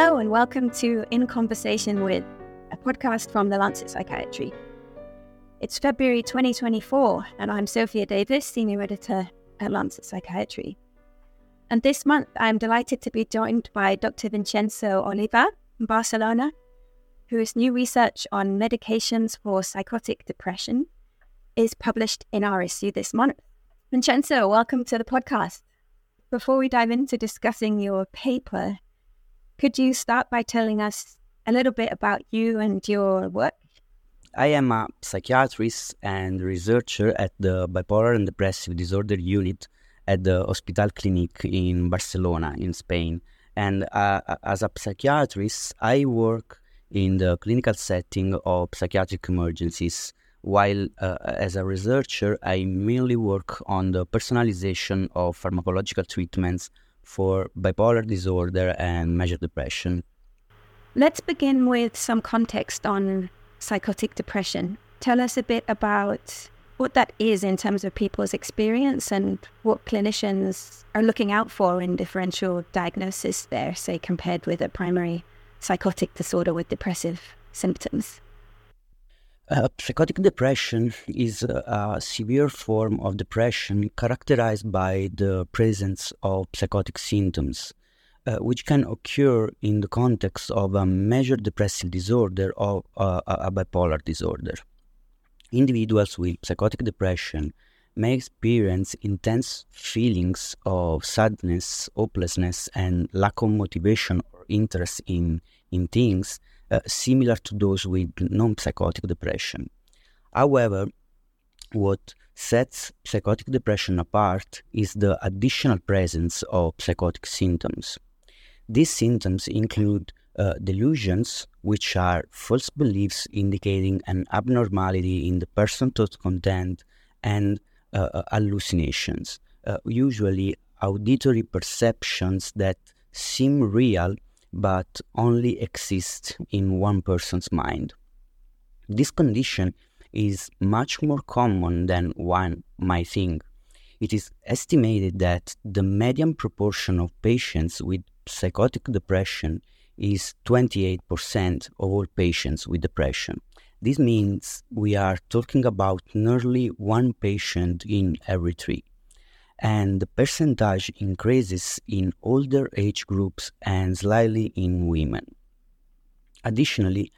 Hello, and welcome to In Conversation with, a podcast from the Lancet Psychiatry. It's February 2024, and I'm Sophia Davis, Senior Editor at Lancet Psychiatry. And this month, I'm delighted to be joined by Dr. Vincenzo Oliva in Barcelona, whose new research on medications for psychotic depression is published in issue this month. Vincenzo, welcome to the podcast. Before we dive into discussing your paper, could you start by telling us a little bit about you and your work? I am a psychiatrist and researcher at the Bipolar and Depressive Disorder Unit at the Hospital Clinic in Barcelona, in Spain. And uh, as a psychiatrist, I work in the clinical setting of psychiatric emergencies, while uh, as a researcher, I mainly work on the personalization of pharmacological treatments for bipolar disorder and major depression. Let's begin with some context on psychotic depression. Tell us a bit about what that is in terms of people's experience and what clinicians are looking out for in differential diagnosis there, say, compared with a primary psychotic disorder with depressive symptoms. Uh, psychotic depression is a, a, severe form of depression characterized by the presence of psychotic symptoms, uh, which can occur in the context of a major depressive disorder or uh, a bipolar disorder. Individuals with psychotic depression may experience intense feelings of sadness, hopelessness, and lack of motivation or interest in, in things uh, similar to those with non psychotic depression. However, what sets psychotic depression apart is the additional presence of psychotic symptoms. These symptoms include uh, delusions, which are false beliefs indicating an abnormality in the person thought content, and uh, uh, hallucinations, uh, usually auditory perceptions that seem real but only exists in one person's mind. This condition is much more common than one might think. It is estimated that the median proportion of patients with psychotic depression is 28% of all patients with depression. This means we are talking about nearly one patient in every three and the percentage increases in older age groups and slightly in women. Additionally,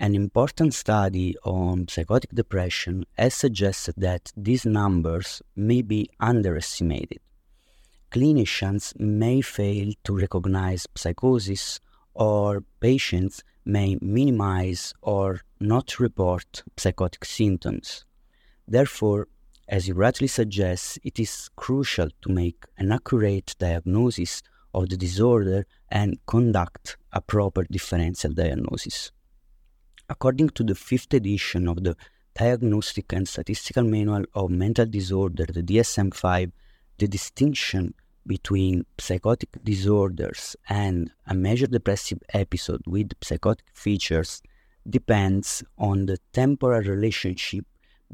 an important study on psychotic depression has suggested that these numbers may be underestimated. Clinicians may fail to recognize psychosis, or patients may minimize or not report psychotic symptoms. Therefore, as you rightly suggest, it is crucial to make an accurate diagnosis of the disorder and conduct a proper differential diagnosis. According to the fifth edition of the Diagnostic and Statistical Manual of Mental Disorder, the DSM 5, the distinction between psychotic disorders and a major depressive episode with psychotic features depends on the temporal relationship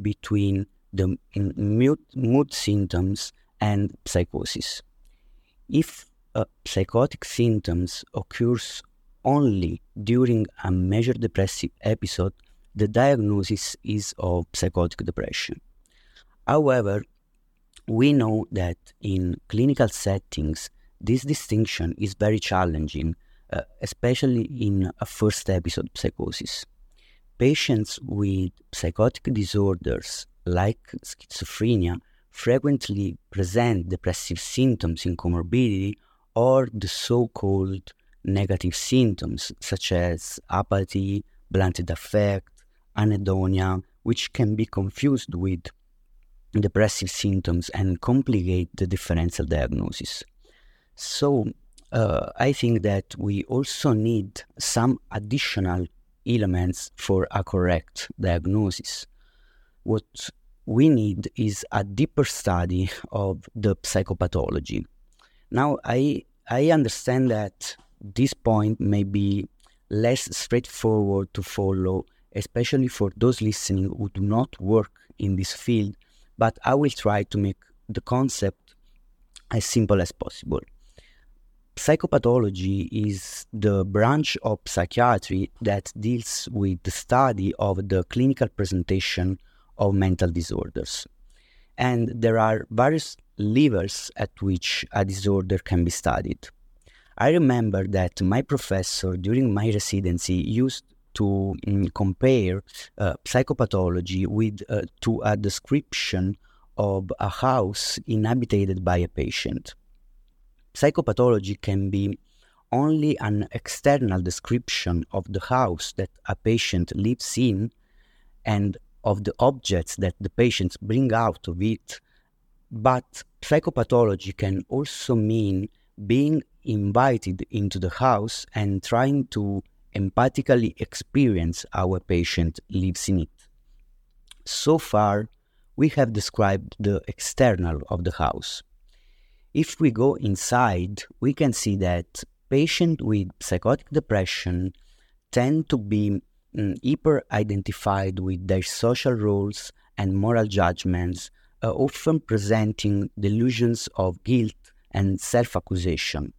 between the mood, mood symptoms and psychosis. If a psychotic symptoms occurs only during a major depressive episode, the diagnosis is of psychotic depression. However, we know that in clinical settings, this distinction is very challenging, uh, especially in a first episode psychosis. Patients with psychotic disorders like schizophrenia, frequently present depressive symptoms in comorbidity or the so called negative symptoms such as apathy, blunted affect, anhedonia, which can be confused with depressive symptoms and complicate the differential diagnosis. So, uh, I think that we also need some additional elements for a correct diagnosis. What we need is a deeper study of the psychopathology. Now, I, I understand that this point may be less straightforward to follow, especially for those listening who do not work in this field, but I will try to make the concept as simple as possible. psychopathology is the branch of psychiatry that deals with the study of the clinical presentation of mental disorders. And there are various levels at which a disorder can be studied. I remember that my professor during my residency used to um, compare uh, psychopathology with uh, to a description of a house inhabited by a patient. Psychopathology can be only an external description of the house that a patient lives in and of the objects that the patients bring out of it. But psychopathology can also mean being invited into the house and trying to empathically experience our patient lives in it. So far, we have described the external of the house. If we go inside, we can see that patients with psychotic depression tend to be hyper identified with their social roles and moral judgments, uh, often presenting delusions of guilt and self accusation.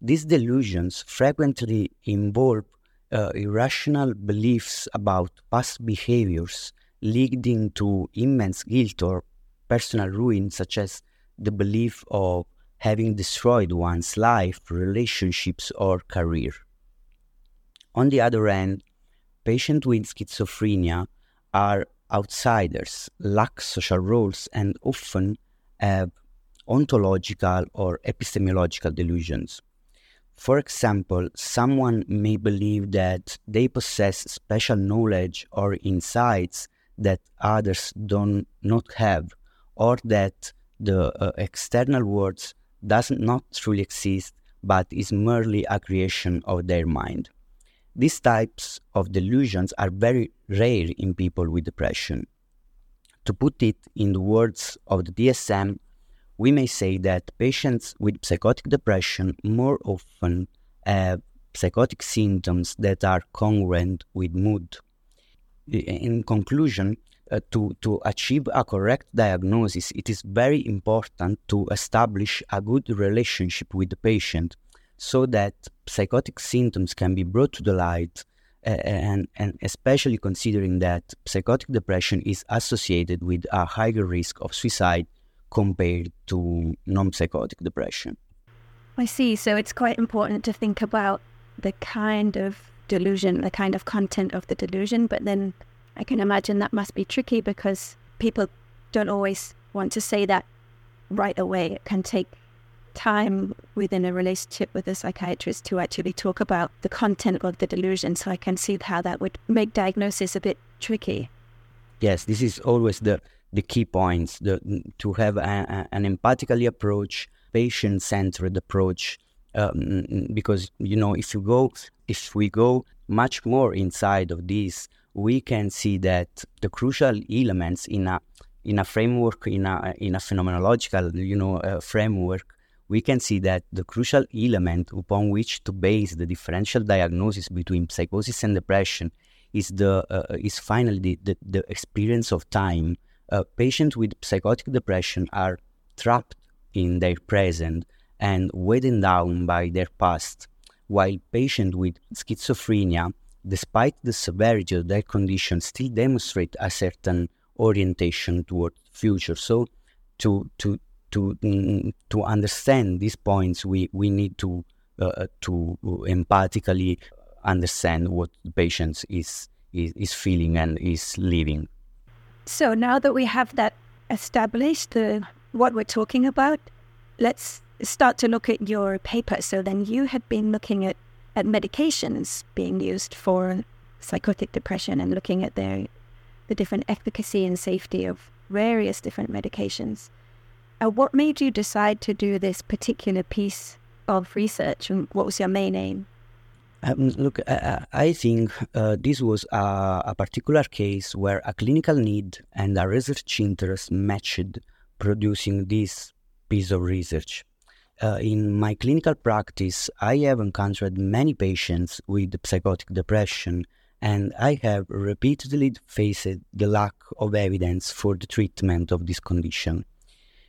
These delusions frequently involve uh, irrational beliefs about past behaviors, leading to immense guilt or personal ruin, such as the belief of having destroyed one's life, relationships, or career. On the other hand, patients with schizophrenia are outsiders, lack social roles, and often have ontological or epistemological delusions. For example, someone may believe that they possess special knowledge or insights that others do not have, or that the uh, external world does not truly exist but is merely a creation of their mind. These types of delusions are very rare in people with depression. To put it in the words of the DSM, we may say that patients with psychotic depression more often have psychotic symptoms that are congruent with mood. In conclusion, uh, to, to achieve a correct diagnosis, it is very important to establish a good relationship with the patient so that psychotic symptoms can be brought to the light and, and especially considering that psychotic depression is associated with a higher risk of suicide compared to non-psychotic depression. I see. So it's quite important to think about the kind of delusion, the kind of content of the delusion, but then I can imagine that must be tricky because people don't always want to say that right away. It can take time within a relationship with a psychiatrist to actually talk about the content of the delusion. So I can see how that would make diagnosis a bit tricky. Yes, this is always the the key points. The, to have a, a, an empathically approach, patient centered approach. Um, because you know, if you go, if we go much more inside of this, we can see that the crucial elements in a in a framework in a in a phenomenological you know uh, framework we can see that the crucial element upon which to base the differential diagnosis between psychosis and depression is the uh, is finally the, the, the, experience of time. Uh, patients with psychotic depression are trapped in their present and weighed down by their past, while patients with schizophrenia despite the severity of their condition, still demonstrate a certain orientation toward future. So, to to to mm, to understand these points, we we need to uh, to empathically understand what the patient is, is is feeling and is living. So now that we have that established, uh, what we're talking about, let's start to look at your paper. So then you had been looking at at medications being used for psychotic depression and looking at their the different efficacy and safety of various different medications. Uh, what made you decide to do this particular piece of research, and what was your main aim? Um, look, I, I think uh, this was a, a, particular case where a clinical need and a research interest matched, producing this piece of research. Uh, in my clinical practice, I have encountered many patients with psychotic depression, and I have repeatedly faced the lack of evidence for the treatment of this condition.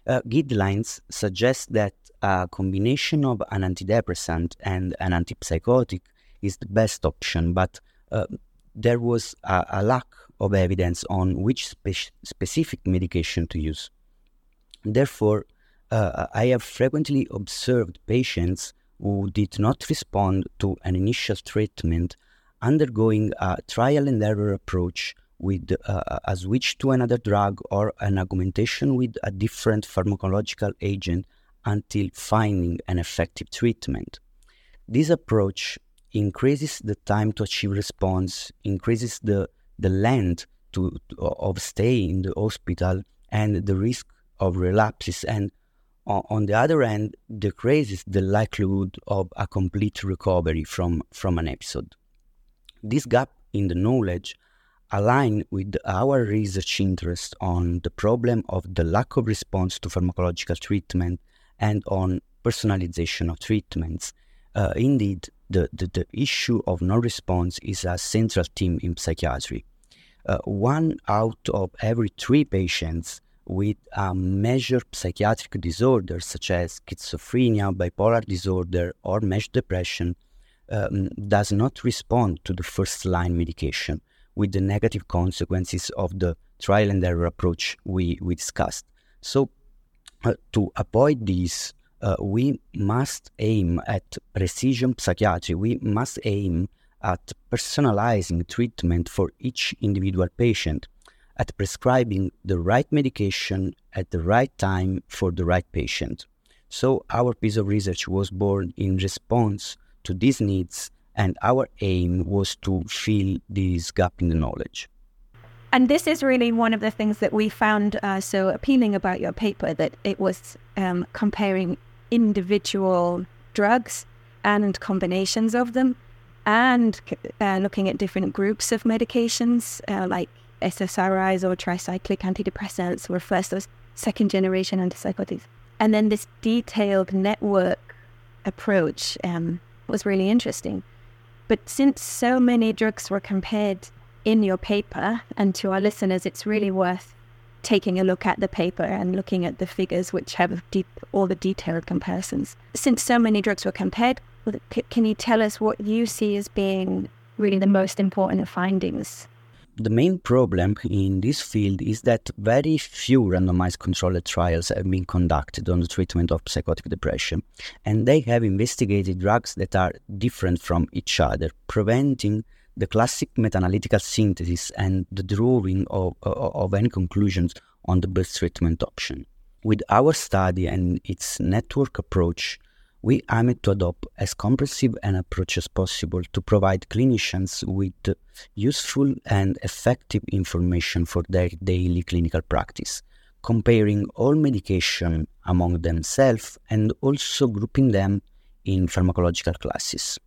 Uh, guidelines suggest that a combination of an antidepressant and an antipsychotic is the best option, but uh, there was a, a, lack of evidence on which spe- specific medication to use. Therefore, uh, I have frequently observed patients who did not respond to an initial treatment undergoing a trial and error approach with uh, a switch to another drug or an augmentation with a different pharmacological agent until finding an effective treatment. This approach increases the time to achieve response, increases the, the length to, of stay in the hospital and the risk of relapses, and on the other hand, decreases the likelihood of a complete recovery from, from an episode. This gap in the knowledge align with our research interest on the problem of the lack of response to pharmacological treatment and on personalization of treatments. Uh, indeed, the, the, the, issue of non response is a central theme in psychiatry. Uh, one out of every three patients with a major psychiatric disorder, such as schizophrenia, bipolar disorder, or major depression, um, does not respond to the first line medication with the negative consequences of the trial and error approach we, we discussed. So, uh, to avoid this, uh, we must aim at precision psychiatry. We must aim at personalizing treatment for each individual patient, at prescribing the right medication at the right time for the right patient. So, our piece of research was born in response to these needs, and our aim was to fill this gap in the knowledge. And this is really one of the things that we found uh, so appealing about your paper that it was um, comparing individual drugs and combinations of them, and uh, looking at different groups of medications uh, like SSRIs or tricyclic antidepressants or first or second generation antipsychotics. And then this detailed network approach um, was really interesting. But since so many drugs were compared in your paper, and to our listeners, it's really worth taking a look at the paper and looking at the figures, which have deep, all the detailed comparisons. Since so many drugs were compared, can you tell us what you see as being really the most important findings the main problem in this field is that very few randomized controlled trials have been conducted on the treatment of psychotic depression, and they have investigated drugs that are different from each other, preventing the classic meta-analytical synthesis and the drawing of, of, of any conclusions on the best treatment option. With our study and its network approach, we aim to adopt as comprehensive an approach as possible to provide clinicians with useful and effective information for their daily clinical practice, comparing all medication among themselves and also grouping them in pharmacological classes.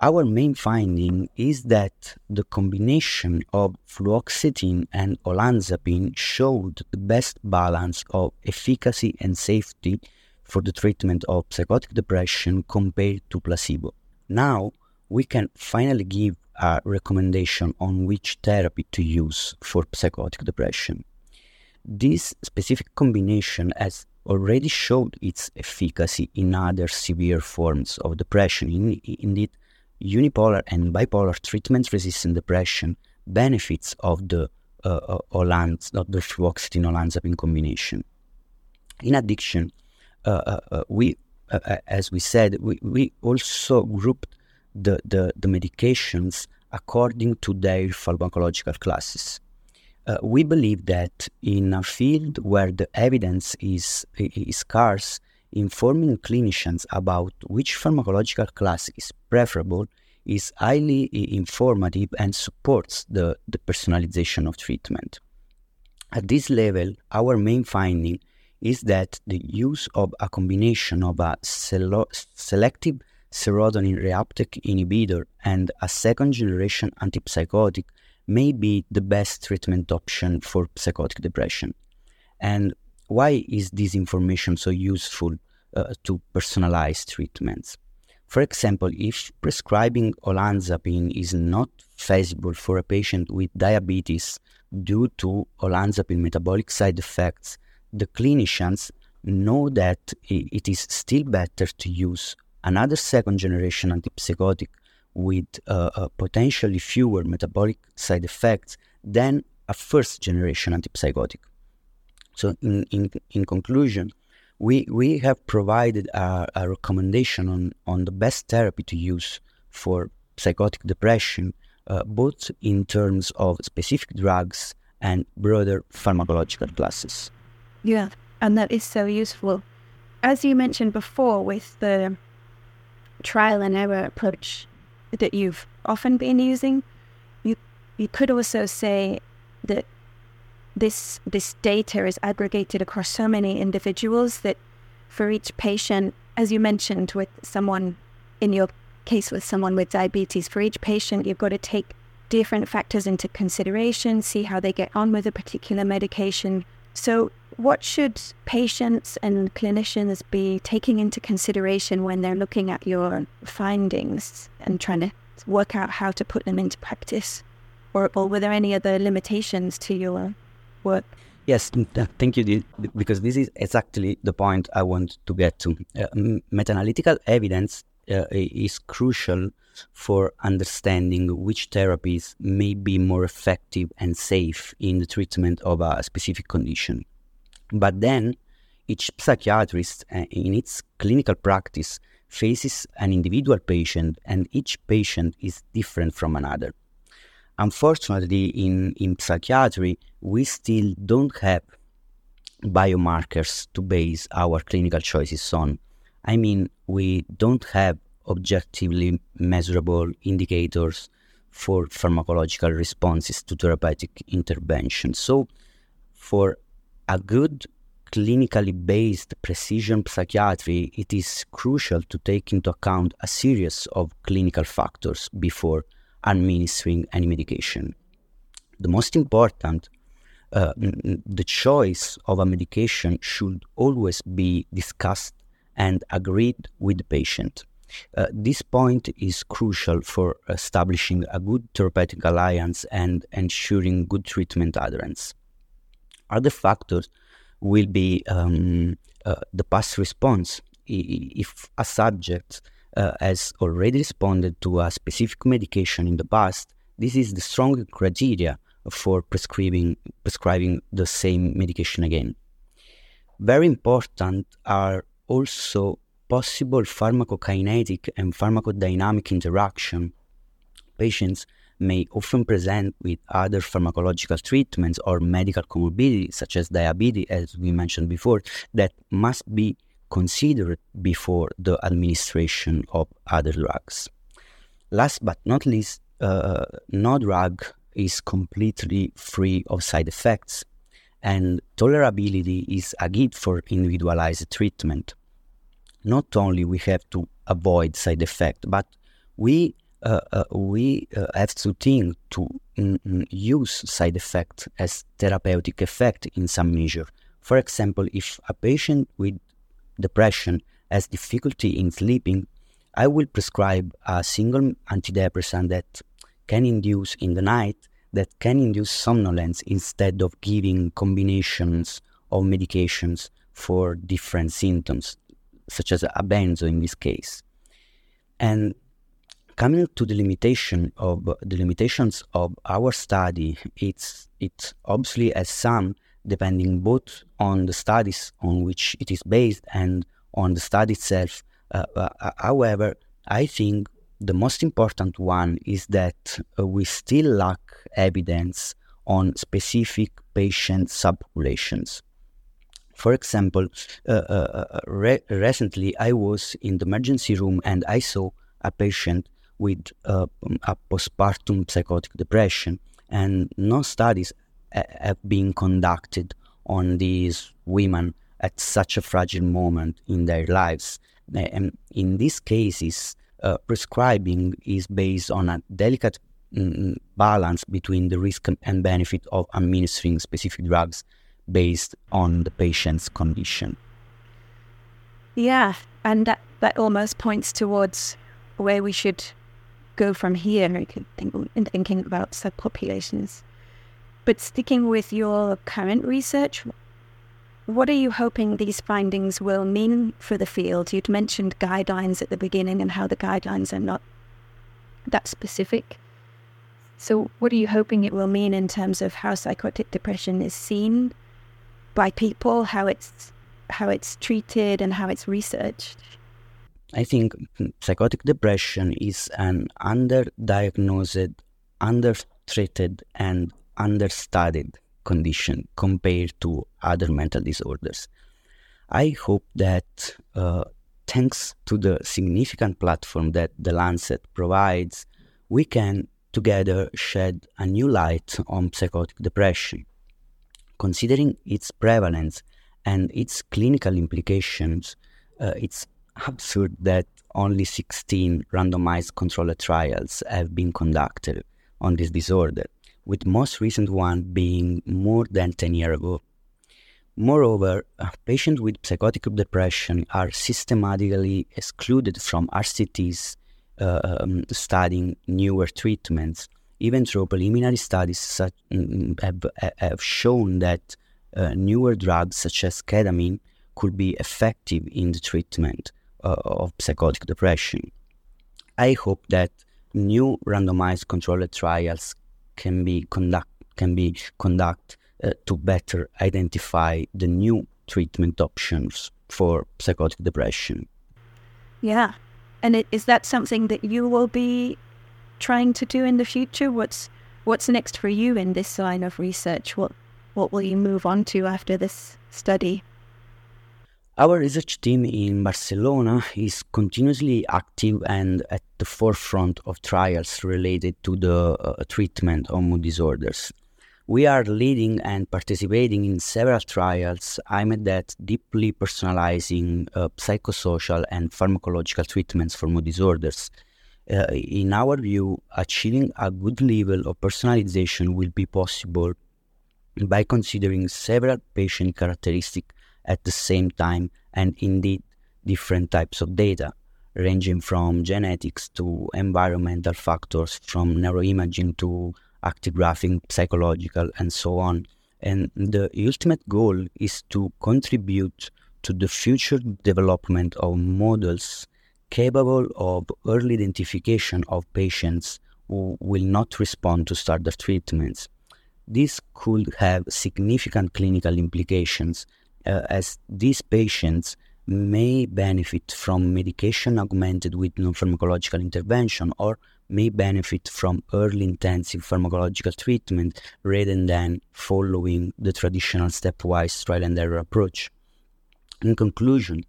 Our main finding is that the combination of fluoxetine and olanzapine showed the best balance of efficacy and safety for the treatment of psychotic depression compared to placebo. Now, we can finally give a recommendation on which therapy to use for psychotic depression. This specific combination has already showed its efficacy in other severe forms of depression. In, indeed, unipolar and bipolar treatment resistant depression benefits of the uh, uh, Olanz, of the fluoxetine olanzapine combination. In addition, uh, Uh, uh, uh, we, as we said, we, we also grouped the, the, the medications according to their pharmacological classes. Uh, we believe that in a field where the evidence is, is scarce, informing clinicians about which pharmacological class is preferable is highly informative and supports the, the personalization of treatment. At this level, our main finding is that the use of a combination of a selective serotonin reuptake inhibitor and a second generation antipsychotic may be the best treatment option for psychotic depression. And why is this information so useful uh, to personalize treatments? For example, if prescribing olanzapine is not feasible for a patient with diabetes due to olanzapine metabolic side effects the clinicians know that it is still better to use another second generation antipsychotic with uh, uh, potentially fewer metabolic side effects than a first generation antipsychotic. So, in, in, in conclusion, we, we have provided a, a recommendation on, on the best therapy to use for psychotic depression, uh, both in terms of specific drugs and broader pharmacological classes. Yeah, and that is so useful. As you mentioned before, with the trial and error approach that you've often been using, you you could also say that this this data is aggregated across so many individuals that for each patient, as you mentioned, with someone in your case with someone with diabetes, for each patient you've got to take different factors into consideration, see how they get on with a particular medication. So what should patients and clinicians be taking into consideration when they're looking at your findings and trying to work out how to put them into practice? Or, or were there any other limitations to your work? Yes, thank you, because this is exactly the point I want to get to. Uh, meta analytical evidence uh, is crucial for understanding which therapies may be more effective and safe in the treatment of a specific condition. But then, each psychiatrist uh, in its clinical practice faces an individual patient, and each patient is different from another. Unfortunately, in, in psychiatry, we still don't have biomarkers to base our clinical choices on. I mean, we don't have objectively measurable indicators for pharmacological responses to therapeutic intervention. So, for a good clinically based precision psychiatry, it is crucial to take into account a series of clinical factors before administering any medication. The most important, uh, the choice of a medication should always be discussed and agreed with the patient. Uh, this point is crucial for establishing a good therapeutic alliance and ensuring good treatment adherence. Other factors will be um, uh, the past response. If a subject uh, has already responded to a specific medication in the past, this is the strong criteria for prescribing prescribing the same medication again. Very important are also possible pharmacokinetic and pharmacodynamic interaction. Patients may often present with other pharmacological treatments or medical comorbidities, such as diabetes, as we mentioned before, that must be considered before the administration of other drugs. Last but not least, uh, no drug is completely free of side effects, and tolerability is a key for individualized treatment. Not only we have to avoid side effect, but we we uh, have to think to mm, mm, use side effect as therapeutic effect in some measure. For example, if a patient with depression has difficulty in sleeping, I will prescribe a single antidepressant that can induce in the night, that can induce somnolence instead of giving combinations of medications for different symptoms, such as a benzo in this case. And coming to the limitation of the limitations of our study, it's it obviously has some depending both on the studies on which it is based and on the study itself. Uh, uh, uh however, I think the most important one is that uh, we still lack evidence on specific patient subpopulations. For example, uh, uh, re- recently I was in the emergency room and I saw a patient with a postpartum psychotic depression, and no studies have been conducted on these women at such a fragile moment in their lives. And in these cases, uh, prescribing is based on a delicate mm, balance between the risk and benefit of administering specific drugs based on the patient's condition. Yeah, and that, that almost points towards where we should go from here in thinking about subpopulations. But sticking with your current research, what are you hoping these findings will mean for the field? You'd mentioned guidelines at the beginning and how the guidelines are not that specific. So, what are you hoping it will mean in terms of how psychotic depression is seen by people, how it's how it's treated, and how it's researched? I think psychotic depression is an underdiagnosed, undertreated, and understudied condition compared to other mental disorders. I hope that uh, thanks to the significant platform that the Lancet provides, we can together shed a new light on psychotic depression. Considering its prevalence and its clinical implications, uh, it's absurd that only 16 randomized controlled trials have been conducted on this disorder with most recent one being more than 10 years ago. Moreover, uh, patients with psychotic depression are systematically excluded from RCTs uh, um, studying newer treatments, even though preliminary studies such, um, have, have, shown that uh, newer drugs such as ketamine could be effective in the treatment of psychotic depression. I hope that new randomized controlled trials can be conduct can be conduct uh, to better identify the new treatment options for psychotic depression. Yeah, and it, is that something that you will be trying to do in the future? What's what's next for you in this line of research? What what will you move on to after this study? Our research team in Barcelona is continuously active and at the forefront of trials related to the uh, treatment of mood disorders. We are leading and participating in several trials aimed at deeply personalizing uh, psychosocial and pharmacological treatments for mood disorders. Uh, in our view, achieving a good level of personalization will be possible by considering several patient characteristics at the same time and indeed different types of data, ranging from genetics to environmental factors, from neuroimaging to actigraphy, psychological, and so on. And the ultimate goal is to contribute to the future development of models capable of early identification of patients who will not respond to standard treatments. This could have significant clinical implications uh, as these patients may benefit from medication augmented with non-pharmacological intervention or may benefit from early intensive pharmacological treatment rather than following the traditional stepwise trial and error approach. In conclusion,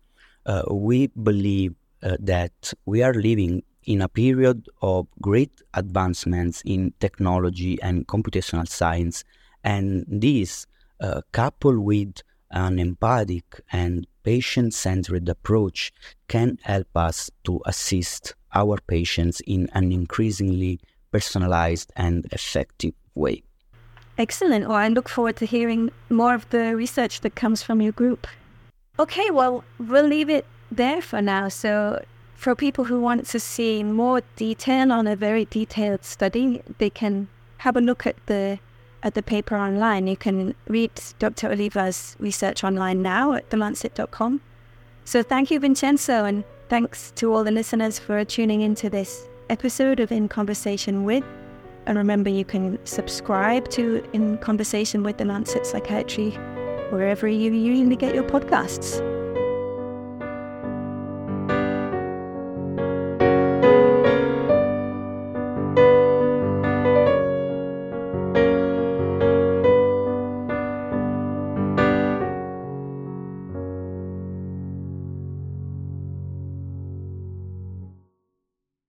uh, we believe uh, that we are living in a period of great advancements in technology and computational science, and this, uh, coupled with an empathic and patient centered approach can help us to assist our patients in an increasingly personalized and effective way. Excellent. Well, I look forward to hearing more of the research that comes from your group. Okay, well, we'll leave it there for now. So, for people who want to see more detail on a very detailed study, they can have a look at the at the paper online. You can read Dr. Oliva's research online now at thelancet.com. So thank you, Vincenzo, and thanks to all the listeners for tuning into this episode of In Conversation with. And remember, you can subscribe to In Conversation with the Lancet Psychiatry wherever you usually get your podcasts.